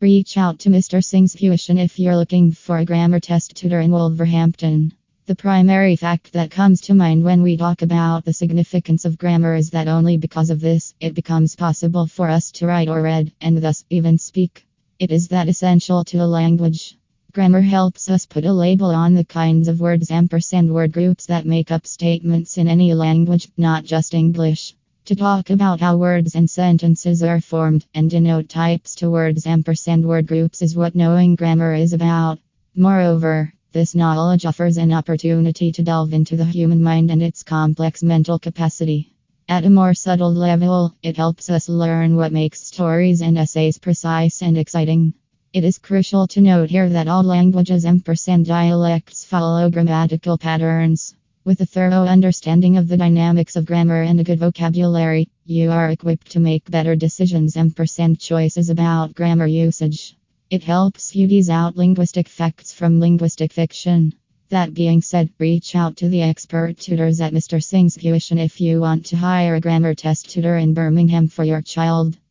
Reach out to Mr. Singh's tuition if you're looking for a grammar test tutor in Wolverhampton. The primary fact that comes to mind when we talk about the significance of grammar is that only because of this, it becomes possible for us to write or read, and thus even speak. It is that essential to a language. Grammar helps us put a label on the kinds of words ampersand word groups that make up statements in any language, not just English. To talk about how words and sentences are formed and denote types to words ampersand word groups is what knowing grammar is about. Moreover, this knowledge offers an opportunity to delve into the human mind and its complex mental capacity. At a more subtle level, it helps us learn what makes stories and essays precise and exciting. It is crucial to note here that all languages and dialects follow grammatical patterns. With a thorough understanding of the dynamics of grammar and a good vocabulary, you are equipped to make better decisions and percent choices about grammar usage. It helps you tease out linguistic facts from linguistic fiction. That being said, reach out to the expert tutors at Mr. Singh's Tuition if you want to hire a grammar test tutor in Birmingham for your child.